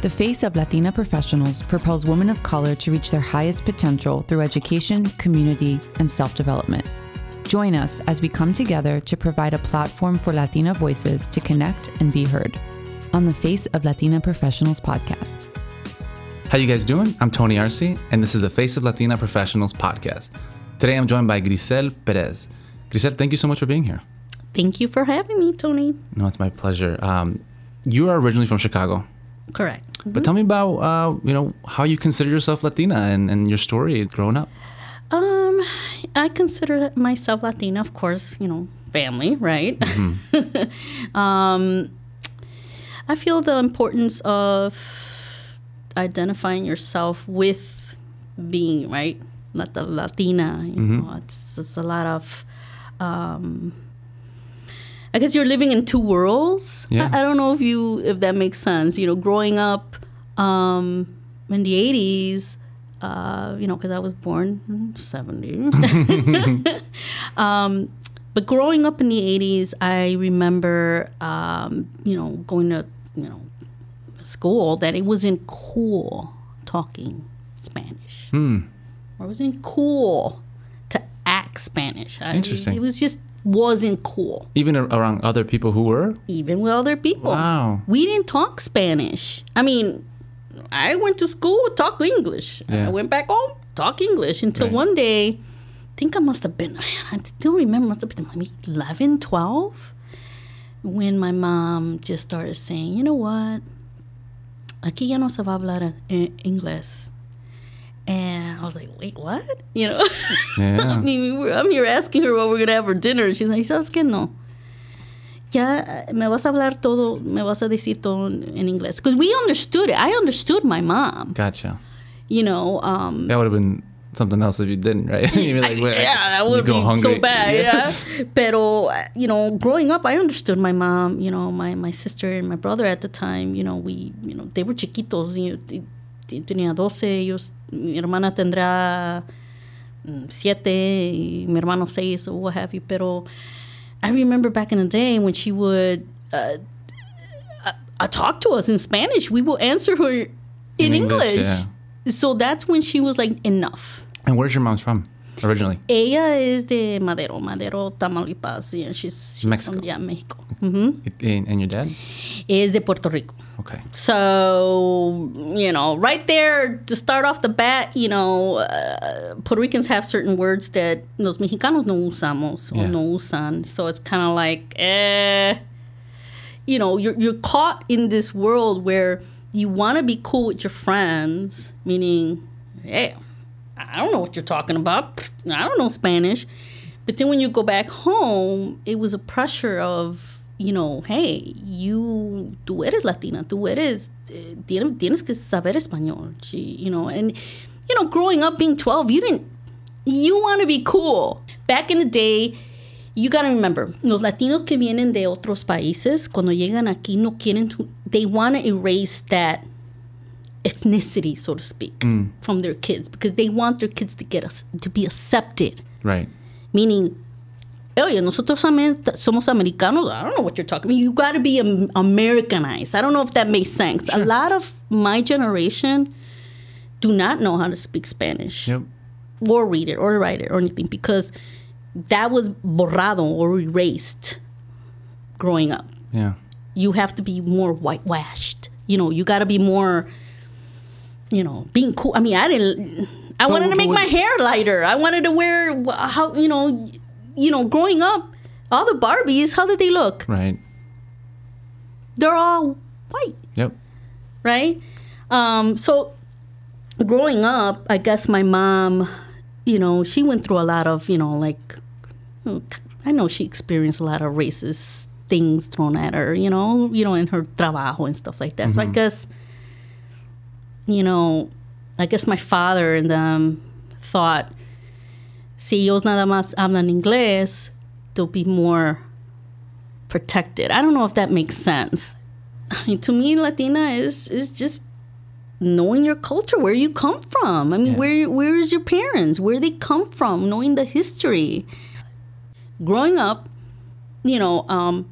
The Face of Latina Professionals propels women of color to reach their highest potential through education, community, and self development. Join us as we come together to provide a platform for Latina voices to connect and be heard on the Face of Latina Professionals podcast. How you guys doing? I'm Tony Arce, and this is the Face of Latina Professionals podcast. Today I'm joined by Grisell Perez. Grisell, thank you so much for being here. Thank you for having me, Tony. No, it's my pleasure. Um, you are originally from Chicago, Correct. but tell me about uh, you know how you consider yourself Latina and, and your story growing up. Um, I consider myself Latina, of course. You know, family, right? um, I feel the importance of identifying yourself with being right, not the Latina. You know, it's it's a lot of. Um, I guess you're living in two worlds. Yeah. I, I don't know if you if that makes sense. You know, growing up um, in the '80s, uh, you know, because I was born in '70. um, but growing up in the '80s, I remember, um, you know, going to you know school that it wasn't cool talking Spanish, Hmm. or it wasn't cool to act Spanish. I- Interesting. it was just wasn't cool Even around other people who were. even with other people. Wow. We didn't talk Spanish. I mean, I went to school, talk English. Yeah. I went back home, talk English until Right. one day, I think I must have been, I still remember, must have been maybe 11, 12, when my mom just started saying, you know what? Aquí ya no se va a hablar eh, inglés. And I was like, wait, what? You know? I Yeah. mean, we were, I'm here asking her what we're gonna have for dinner, and she's like, "¿Sabes qué? No. Ya me vas a hablar todo, me vas a decir todo en inglés." Because we understood it. I understood my mom. Gotcha. You know, um, That would have been something else if you didn't, right? You'd like, "Wait, yeah, that would be go so hungry." bad. Yeah. Pero, uh, you know, growing up, I understood my mom. You know, my my sister and my brother at the time. You know, we, you know, they were chiquitos. You know, tenía 12, ellos, mi hermana tendrá mm, siete, y mi hermano seis, or what have you. Pero I remember back in the day when she would uh, uh, uh, talk to us in Spanish, we would answer her in, In English, English. yeah. So that's when she was like, enough. And where's your mom's from originally? Ella is de Madero, Madero, Tamaulipas. Yeah, she's, she's Mexico. From, yeah, Mexico. hmm And, and your dad? Is de Puerto Rico. Okay. So, you know, right there to start off the bat, you know, uh, Puerto Ricans have certain words that los mexicanos no usamos Yeah. or no usan. So it's kind of like, eh, you know, you're, you're caught in this world where you want to be cool with your friends, meaning, hey, I don't know what you're talking about. I don't know Spanish. But then when you go back home, it was a pressure of, you know, hey, you, tú eres Latina, tú eres, eh, tienes, que saber español, you know, and, you know, growing up being 12, you didn't, you want to be cool. Back in the day, you got to remember, los latinos que vienen de otros países, cuando llegan aquí, no quieren, to, they want to erase that ethnicity, so to speak, mm. from their kids because they want their kids to get us to be accepted. Right. Meaning, oye, nosotros somos americanos. I don't know what you're talking about. You got to be am- Americanized. I don't know if that makes sense. A lot of my generation do not know how to speak Spanish Yep. or read it or write it or anything because that was borrado or erased growing up. Yeah. You have to be more whitewashed. You know, you got to be more, you know, being cool. I mean, I didn't. I wanted to make my hair lighter. I wanted to wear how you know, you know, growing up, all the Barbies. How did they look? Right. They're all white, Yep. right? Um, so growing up, I guess my mom, you know, she went through a lot of, you know, like, I know she experienced a lot of racist things thrown at her, you know, you know, in her trabajo and stuff like that. So I guess, you know, I guess my father and them thought, si ellos nada más hablan inglés, they'll be more protected. I don't know if that makes sense. I mean, to me, Latina is is just knowing your culture, where you come from. I mean, Yeah. where where is your parents? Where they come from? Knowing the history. Growing up, you know, um,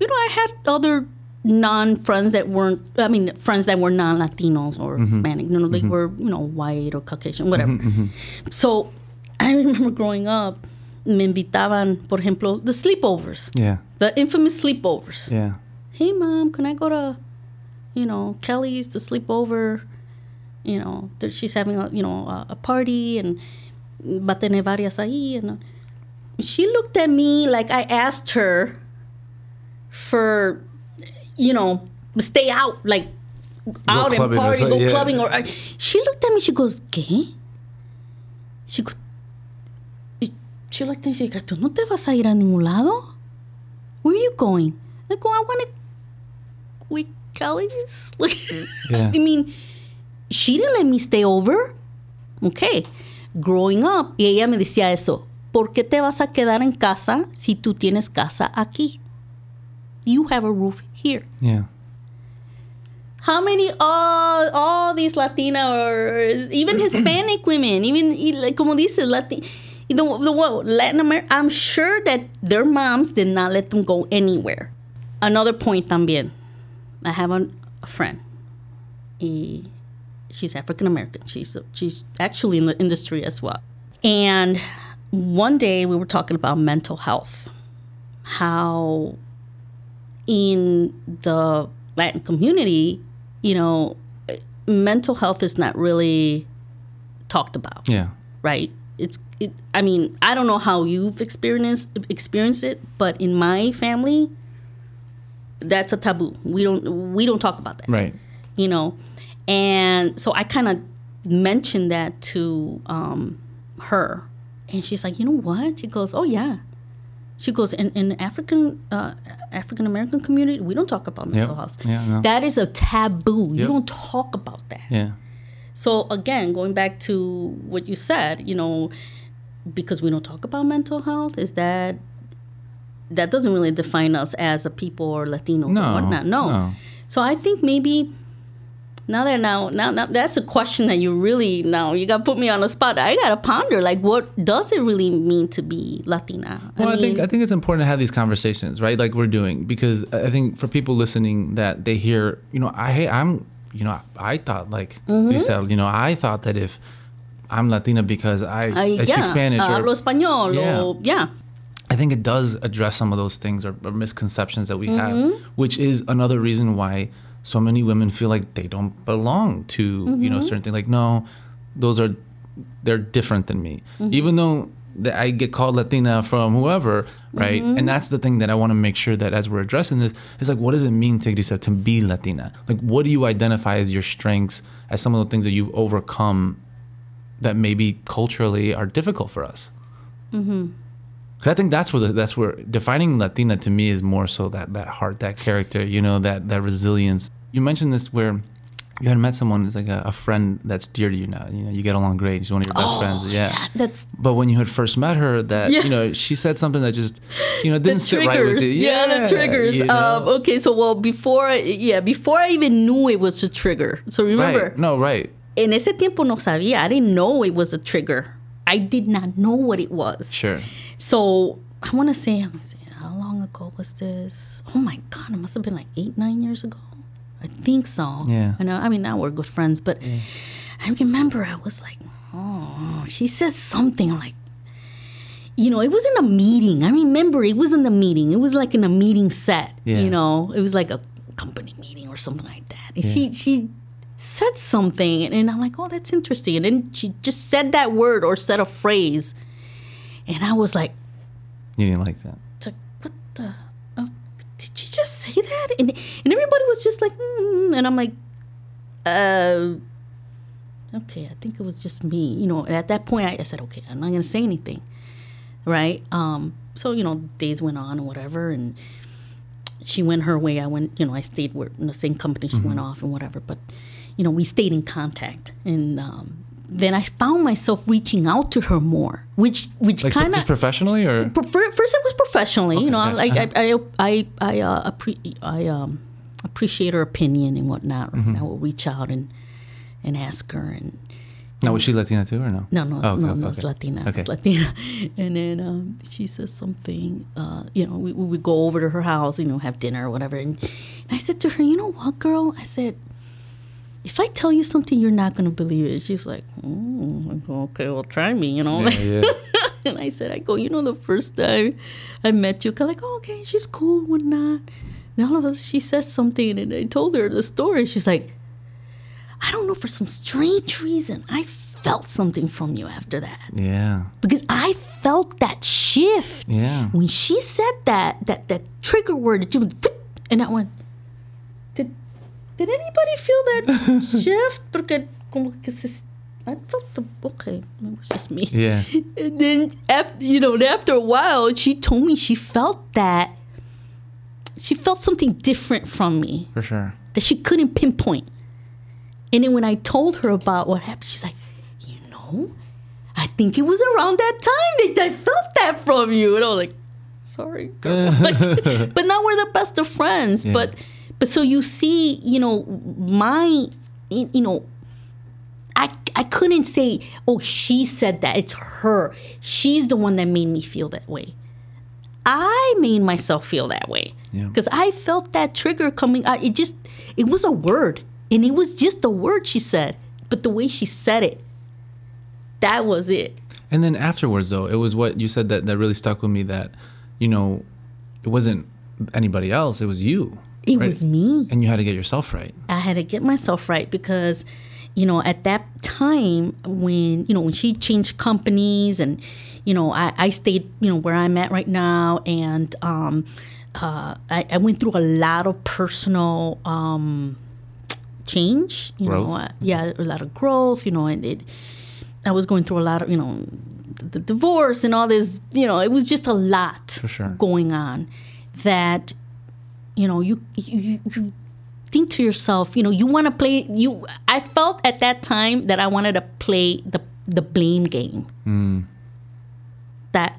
you know, I had other non friends that weren't I mean friends that were non Latinos or mm-hmm. Hispanic. You know, they mm-hmm. were, you know, white or Caucasian, whatever. Mm-hmm, so I remember growing up, me invitaban, por ejemplo, the sleepovers. Yeah. The infamous sleepovers. Yeah. Hey mom, can I go to, you know, Kelly's to sleep over? You know, she's having a you know a, a party and va a tener varias ahí. And uh, she looked at me like I asked her for, you know, stay out like out and party, go yeah. clubbing or. uh, She looked at me. She goes, ¿qué? She goes. She looked at me. She goes, ¿tú no te vas a ir a ningún lado? Where are you going? I go, I want to with Kelly's. Like, Yeah. I mean, she didn't let me stay over. Okay. Growing up, y ella me decía eso. ¿Por qué te vas a quedar en casa si tú tienes casa aquí? You have a roof here. Yeah. How many all all these Latina or even Hispanic women, even like, como dice Latin, the the what Latin America, I'm sure that their moms did not let them go anywhere. Another point también. I have a, a friend. Y she's African American. She's she's actually in the industry as well. And one day we were talking about mental health. How in the Latin community, you know, mental health is not really talked about, Yeah. right? It's, it, I mean, I don't know how you've experienced experienced it, but in my family, that's a taboo. We don't we don't talk about that, Right. you know. And so I kind of mentioned that to um, her, and she's like, you know what? She goes, oh yeah. She goes, in, in the African uh, African American community, we don't talk about mental health. Yeah, no. That is a taboo. You don't talk about that. Yeah. So again, going back to what you said, you know, because we don't talk about mental health, is that that doesn't really define us as a people or Latinos No, or whatnot. No. no. So I think maybe now that now now now that's a question that you really now you got to put me on the spot. I got to ponder like what does it really mean to be Latina? Well, I, think mean, I think it's important to have these conversations, right? Like we're doing, because I think for people listening that they hear, you know, I I'm, you know, I thought like Mm-hmm. you said, you know, I thought that if I'm Latina because I, I, I yeah, speak Spanish, uh, or, hablo español, Yeah. or yeah. I think it does address some of those things or, or misconceptions that we Mm-hmm. have, which is another reason why so many women feel like they don't belong to you Mm-hmm. know certain things. Like no, those are they're different than me, Mm-hmm. even though that I get called Latina from whoever, right? Mm-hmm. And that's the thing that I want to make sure that as we're addressing this is like, what does it mean, Tigrisa, to be Latina? Like, what do you identify as your strengths, as some of the things that you've overcome that maybe culturally are difficult for us? 'Cause I think that's where the, that's where defining Latina to me is more so that that heart, that character, you know, that that resilience. You mentioned this where you had met someone that's like a, a friend that's dear to you now. You know, you get along great. She's one of your best friends. Yeah. That's But when you had first met her, that Yeah. you know, she said something that just you know didn't sit right with you. Yeah, the triggers. you know? Um, okay, so well before yeah before I even knew it was a trigger. So remember, right? No, right. en ese tiempo no sabía. I didn't know it was a trigger. I did not know what it was. Sure. So I want to say, let me see, how long ago was this? Oh my God, it must have been like eight, nine years ago. I think so. Yeah. I know. I mean, now we're good friends, but I remember I was like, oh, she says something. I'm like, you know, it was in a meeting. I remember it was in the meeting. It was like in a meeting set. Yeah. You know, it was like a company meeting or something like that. And she she said something, and, and I'm like, oh, that's interesting. And then she just said that word or said a phrase, and I was like, You didn't like that. what the? Oh, did you just say that? And and everybody was just like, mm, and I'm like, uh, okay, I think it was just me, you know. And at that point, I, I said, okay, I'm not gonna say anything, right? Um, so you know, days went on and whatever, and she went her way. I went, you know, I stayed with in the same company. She went off and whatever, but you know, we stayed in contact, and um, then I found myself reaching out to her more, which which Like kind of professionally or first it was professionally you know like i i i, I uh appre- i um appreciate her opinion and whatnot Mm-hmm. i will reach out and and ask her and Now, was she Latina too, or no? No, no, Oh, okay, no, okay, no, it's. Latina. Okay. It's Latina. And then um, she says something, uh, you know, we, we would go over to her house, you know, have dinner or whatever. And, and I said to her, you know what, girl? I said, if I tell you something, you're not going to believe it. She's like, oh, okay, well, try me, you know? Yeah, yeah. and I said, I go, you know, the first time I met you, I'm like, oh, okay, she's cool, whatnot. And all of us, she says something, and I told her the story. She's like, I don't know, for some strange reason, I felt something from you after that yeah, because I felt that shift yeah. when she said that that that trigger word that you went, and I went, did anybody feel that shift? Porque como que se, I felt the okay, it was just me. Yeah. And then after you know, and after a while, she told me she felt that she felt something different from me For sure. that she couldn't pinpoint. And then when I told her about what happened, she's like, you know, I think it was around that time that I felt that from you. And I was like, sorry, girl. Like, but now we're the best of friends. Yeah. But but so you see, you know, my you know, I I couldn't say, oh, she said that. It's her. She's the one that made me feel that way. I made myself feel that way Yeah. because I felt that trigger coming. I, it just it was a word, and it was just a word she said, but the way she said it, that was it. And then afterwards, though, it was what you said that, that really stuck with me that, you know, it wasn't anybody else, it was you. It right? was me. And you had to get yourself right. I had to get myself right because, you know, at that time when, you know, when she changed companies and, you know, I, I stayed, you know, where I'm at right now and um, uh, I, I went through a lot of personal um, change, you know, Growth. uh, yeah, a lot of growth, you know, and it, I was going through a lot of, you know, the divorce and all this, you know, it was just a lot sure. going on that, you know, you, you, you think to yourself, you know, you want to play, you, I felt at that time that I wanted to play the, the blame game. Hmm. That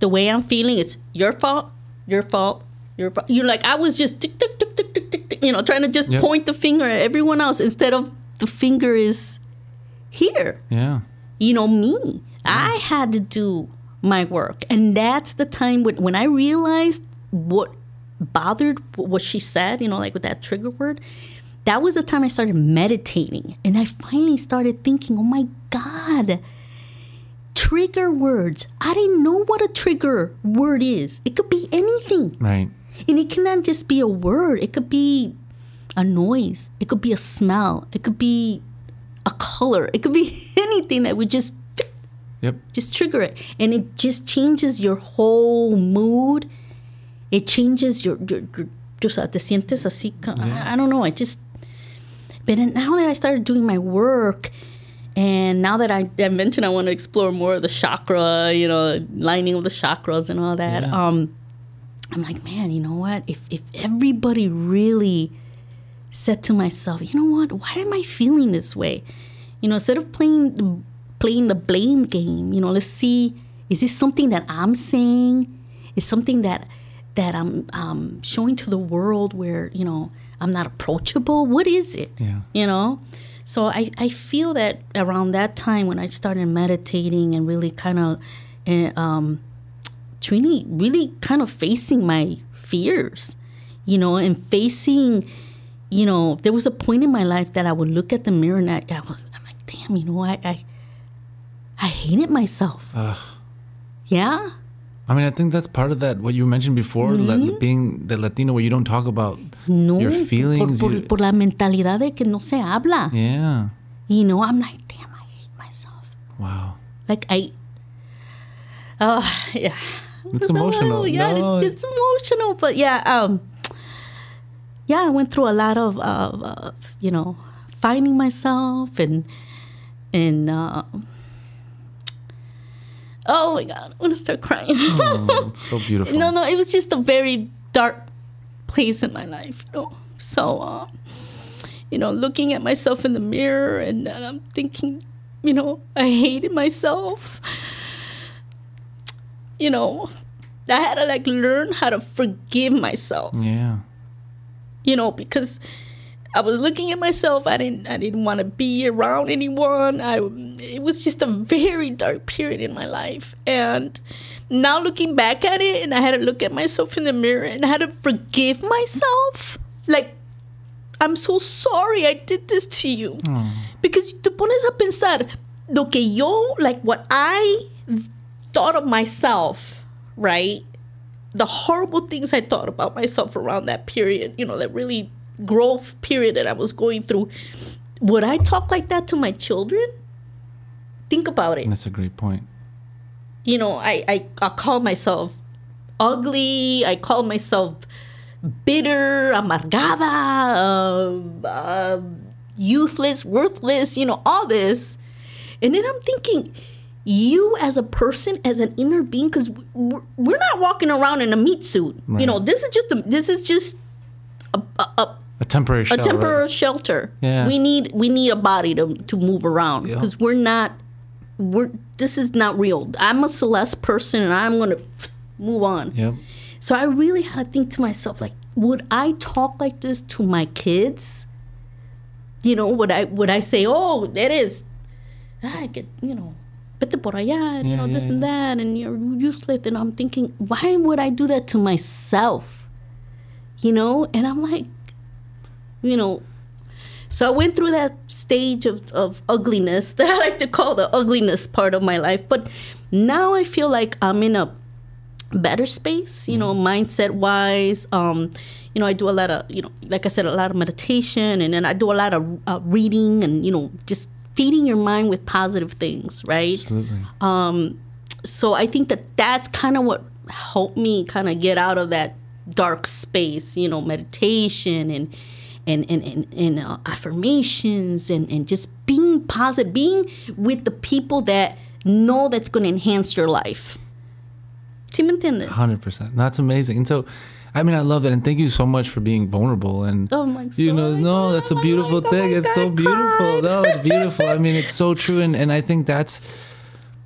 the way I'm feeling, it's your fault, your fault, your fault. You're like, I was just tick, tick, tick, tick, tick, tick, tick, you know, trying to just Yep. point the finger at everyone else instead of the finger is here Yeah. you know me i had to do my work and that's the time when, when i realized what bothered what she said you know like with that trigger word that was the time i started meditating and i finally started thinking oh my god trigger words i didn't know what a trigger word is it could be anything Right. and it cannot just be a word. It could be a noise. It could be a smell. It could be a color. It could be anything that would just Yep. just trigger it, and it just changes your whole mood. It changes your your, your o sea, te sientes así. ca- I, I don't know. I just. But now that I started doing my work, and now that I, I mentioned I want to explore more of the chakra, you know, lining of the chakras and all that. Yeah. Um, I'm like, man, you know what? If if everybody really said to myself, you know what? Why am I feeling this way? You know, instead of playing the, playing the blame game, you know, let's see, is this something that I'm saying? Is something that that I'm um, showing to the world where you know I'm not approachable? What is it? Yeah. You know. So I, I feel that around that time when I started meditating and really kind of uh, um, really, really kind of facing my fears, you know, and facing, you know, there was a point in my life that I would look at the mirror and I, I was, I'm like, damn, you know, I, I, I hated myself. Yeah. I mean, I think that's part of that, what you mentioned before, la- being the Latino, where you don't talk about No. your feelings. Por, you- por la mentalidad de que no se habla. yeah. You know, I'm like, damn, I hate myself. Wow. Like I, uh, yeah. It's emotional. Yeah, No. it's, it's emotional, but yeah, um, yeah, I went through a lot of, of uh, you know, finding myself and and uh, oh my god, I want to start crying. Oh, so beautiful. no, no, it was just a very dark place in my life, you know. So, uh, you know, looking at myself in the mirror and, and I'm thinking, you know, I hated myself. You know, I had to like learn how to forgive myself Yeah. you know, because I was looking at myself. I didn't I didn't want to be around anyone. I it was just a very dark period in my life. And now looking back at it and I had to look at myself in the mirror and I had to forgive myself. Like I'm so sorry I did this to you. Hmm. Because te pones a pensar lo que yo like what I thought of myself, right? The horrible things I thought about myself around that period, you know, that really growth period that I was going through. Would I talk like that to my children? Think about it. That's a great point. You know, I, I, I call myself ugly. I call myself bitter, amargada, uh, uh, useless, worthless, you know, all this. And then I'm thinking, you as a person, as an inner being, because we're, not walking around in a meat suit. You know, this is just a, this is just a, a, a A temporary a shell, right? temporary shelter. Yeah. We need we need a body to to move around Yeah. because we're not we're this is not real. I'm a celeste person and I'm gonna move on. Yep. So I really had to think to myself, like, would I talk like this to my kids? You know, would I would I say, oh, that is, I get, you know, vete por allá, you Yeah, know, yeah, this and that, and you're useless. And I'm thinking, why would I do that to myself? You know, and I'm like, you know, so I went through that stage of, of ugliness that I like to call the ugliness part of my life. But now I feel like I'm in a better space, you know, mindset wise. Um, you know, I do a lot of, you know, like I said, a lot of meditation and then I do a lot of uh, reading and, you know, just feeding your mind with positive things, right? Absolutely. so I think that that's kind of what helped me kind of get out of that dark space, you know, meditation and and and and, and uh, affirmations and and just being positive, being with the people that know that's going to enhance your life. ¿Sí me entiendes? Hundred percent. That's amazing. And so, I mean, I love it, and thank you so much for being vulnerable. And Oh my god. you know, no, that's a Oh beautiful God, thing. oh it's so beautiful. No, it's beautiful. I mean, it's so true, and and I think that's.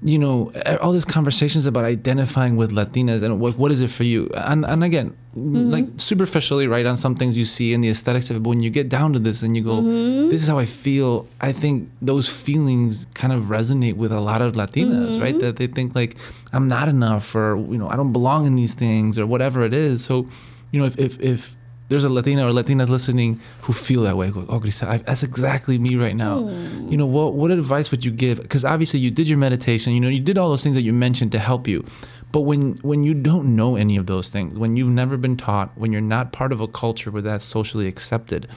You know, all these conversations about identifying with Latinas and what what is it for you? And and again, Mm-hmm. like superficially, right on some things you see in the aesthetics of it. But when you get down to this and you go, Mm-hmm. this is how I feel. I think those feelings kind of resonate with a lot of Latinas, right? Mm-hmm. That they think like I'm not enough, or you know, I don't belong in these things, or whatever it is. So, you know, if if, if there's a Latina or Latinas listening who feel that way, go, oh, Grisa, I, that's exactly me right now. Hmm. You know, what what advice would you give? Because obviously you did your meditation, you know, you did all those things that you mentioned to help you. But when when you don't know any of those things, when you've never been taught, when you're not part of a culture where that's socially accepted,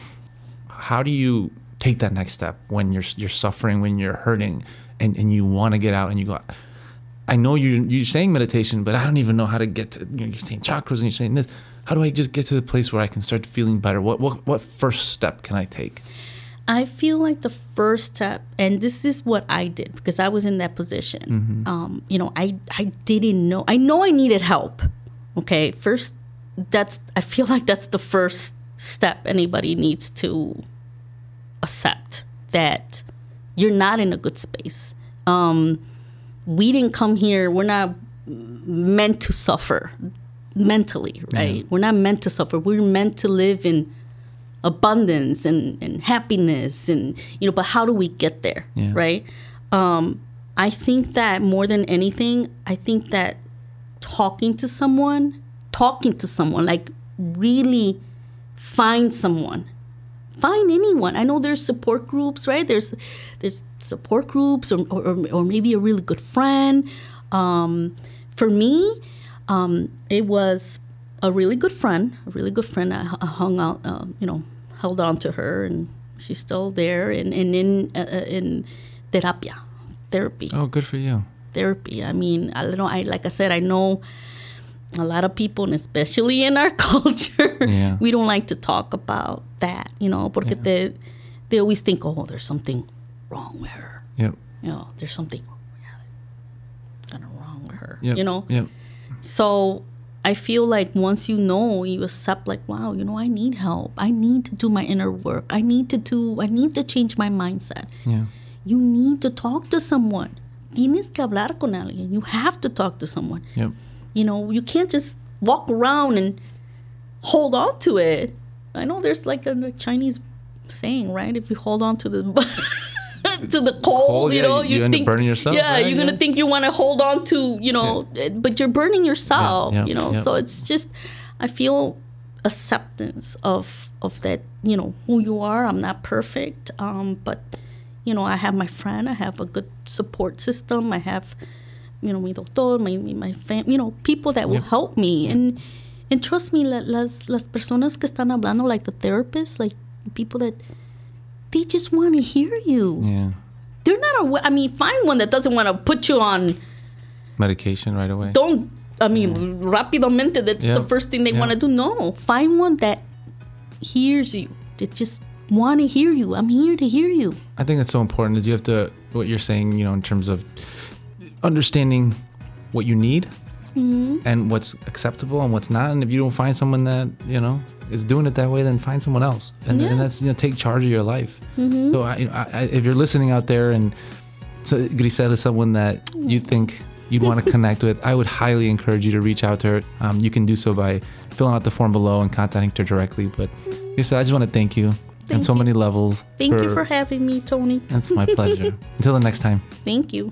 how do you take that next step when you're you're suffering, when you're hurting, and, and you want to get out and you go, I know you're you're saying meditation, but I don't even know how to get to. You know, you're saying chakras and you're saying this. How do I just get to the place where I can start feeling better? What what what first step can I take? I feel like the first step, and this is what I did because I was in that position. Um, you know, I I didn't know. I know I needed help. Okay, first, that's I feel like that's the first step anybody needs to accept that you're not in a good space. Um, we didn't come here. We're not meant to suffer mentally, right? We're not meant to suffer. We're meant to live in abundance and, and happiness and you know but how do we get there Yeah. right um i think that more than anything i think that talking to someone talking to someone like really find someone find anyone i know there's support groups right there's there's support groups or or, or maybe a really good friend um for me um it was a really good friend, a really good friend. I, I hung out, uh, you know, held on to her, and she's still there. And, and in uh, in terapia, therapy, Oh, good for you. therapy. I mean, I don't know. I like I said, I know a lot of people, and especially in our culture, Yeah. we don't like to talk about that. You know, porque they they always think, oh, there's something wrong with her. Yep. You know, there's something kind of wrong with her. Yep. You know, Yep. So I feel like once you know, you accept like, wow, you know, I need help. I need to do my inner work. I need to do I need to change my mindset. Yeah. You need to talk to someone. Tienes que hablar con alguien. You have to talk to someone. Yep. You know, you can't just walk around and hold on to it. I know there's like a Chinese saying, right? If you hold on to the to the cold, Cold, you yeah, know, you- you end up think, burning yourself, Yeah, right? you're gonna Yeah. think you want to hold on to, you know, but you're burning yourself. you know, so it's just, I feel acceptance of of that, you know, who you are. I'm not perfect, um, but you know, I have my friend. I have a good support system. I have, you know, mi doctor, my my fam, you know, people that will help me and. And trust me, las, las personas que están hablando, like the therapists, like people that they just want to hear you. Yeah. They're not aware. I mean, find one that doesn't want to put you on. Medication right away. Don't. I mean, rápidamente. That's Yeah. the first thing they Yeah. want to do. No, find one that hears you. That just want to hear you. I'm here to hear you. I think that's so important is you have to what you're saying, you know, in terms of understanding what you need Mm-hmm. and what's acceptable and what's not. And if you don't find someone that, you know, is doing it that way, then find someone else. And, Yeah. Mm-hmm. and that's, you know, take charge of your life. So I, you know, I, I, if you're listening out there and so Grisell is someone that you think you'd want to connect with, I would highly encourage you to reach out to her. Um, you can do so by filling out the form below and contacting her directly. But Grisell, I just want to thank you on so you. many levels. Thank you for having me, Tony. It's my pleasure. Until the next time. Thank you.